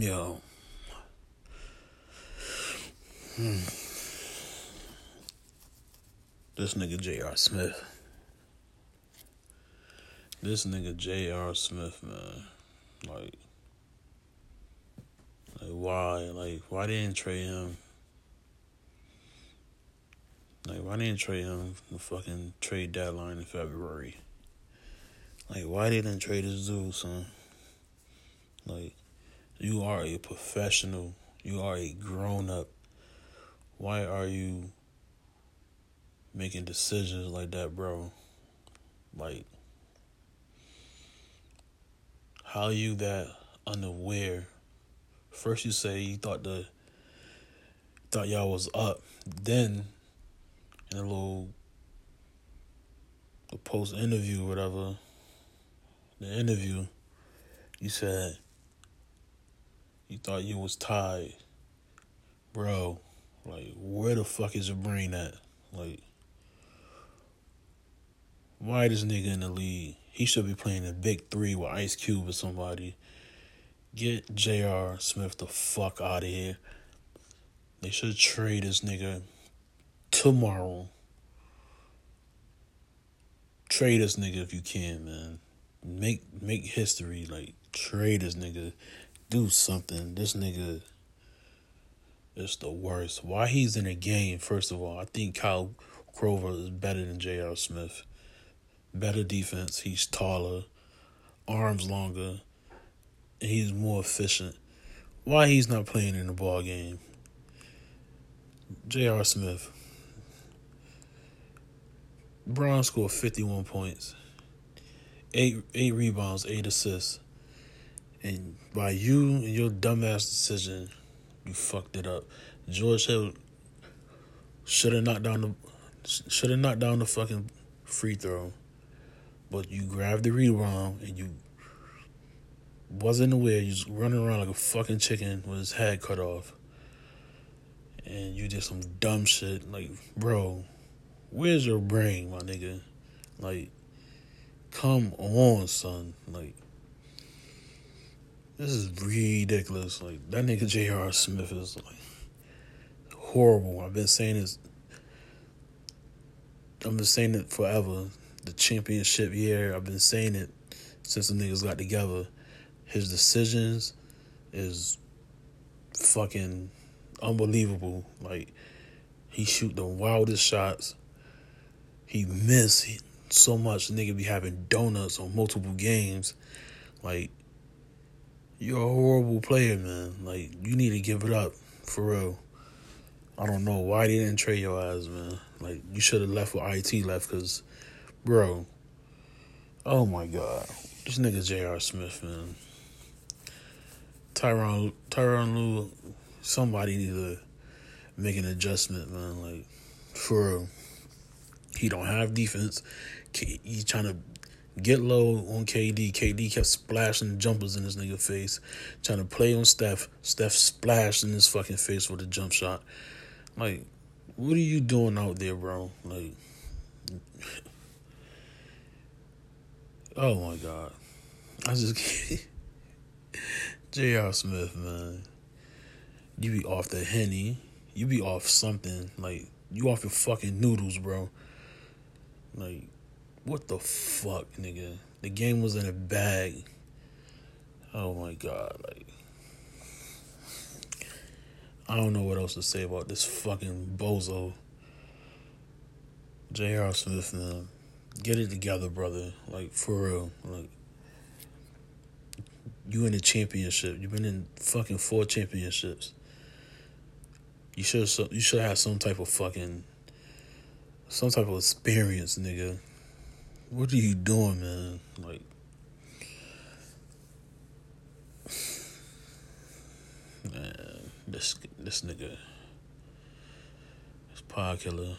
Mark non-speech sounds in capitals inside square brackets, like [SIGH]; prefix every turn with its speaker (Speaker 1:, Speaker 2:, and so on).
Speaker 1: Yo. Hmm. This nigga J.R. Smith. This nigga J.R. Smith, man. Like, like why? Like, why didn't trade him? Like, why didn't trade him the fucking trade deadline in February? Like, why didn't trade his dude, son? Like, you are a professional. You are a grown up. Why are you making decisions like that, bro? Like, how are you that unaware? First, you say you thought the thought y'all was up. Then, in a little the post interview, whatever, the interview, you said you thought you was tied, bro. Like, where the fuck is your brain at? Like, why this nigga in the league? He should be playing the big three with Ice Cube or somebody. Get J.R. Smith the fuck out of here. They should trade this nigga tomorrow. Trade this nigga if you can, man. Make make history. Like trade this nigga. Do something. This nigga is the worst. Why he's in a game, first of all, I think Kyle Korver is better than J.R. Smith. Better defense. He's taller, arms longer, he's more efficient. Why he's not playing in the ball game? J.R. Smith. Bron scored 51 points, eight eight rebounds, eight assists. And by you and your dumbass decision, you fucked it up. George Hill should have knocked down the should have knocked down the fucking free throw, but you grabbed the rebound and you wasn't aware. You was running around like a fucking chicken with his head cut off, and you did some dumb shit. Like, bro, where's your brain, my nigga? Like, come on, son. Like, this is ridiculous. Like, that nigga J.R. Smith is like horrible. I've been saying this. I've been saying it forever. The championship year, I've been saying it since the niggas got together. His decisions is fucking unbelievable. Like he shoot the wildest shots. He miss so much. Nigga be having donuts on multiple games. Like you're a horrible player, man. Like you need to give it up for real. I don't know why they didn't trade your ass, man. Like you should have left with it left, cause, bro. Oh my god, this nigga J.R. Smith, man. Tyronn Tyronn Lue, somebody need to make an adjustment, man. Like for real. He don't have defense. He's trying to get low on KD. KD kept splashing jumpers in this nigga face, trying to play on Steph. Steph splashed in his fucking face with a jump shot. Like, what are you doing out there, bro? Like, [LAUGHS] oh my god, I just [LAUGHS] J.R. Smith, man. You be off the henny. You be off something. Like, you off your fucking noodles, bro. Like, what the fuck, nigga? The game was in a bag. Oh my god, like. I don't know what else to say about this fucking bozo. J.R. Smith, man. Get it together, brother. Like, for real. Like, you in the championship. You've been in fucking four championships. You should you should have some type of fucking some type of experience, nigga. What are you doing, man? Like man, this this nigga this pod killer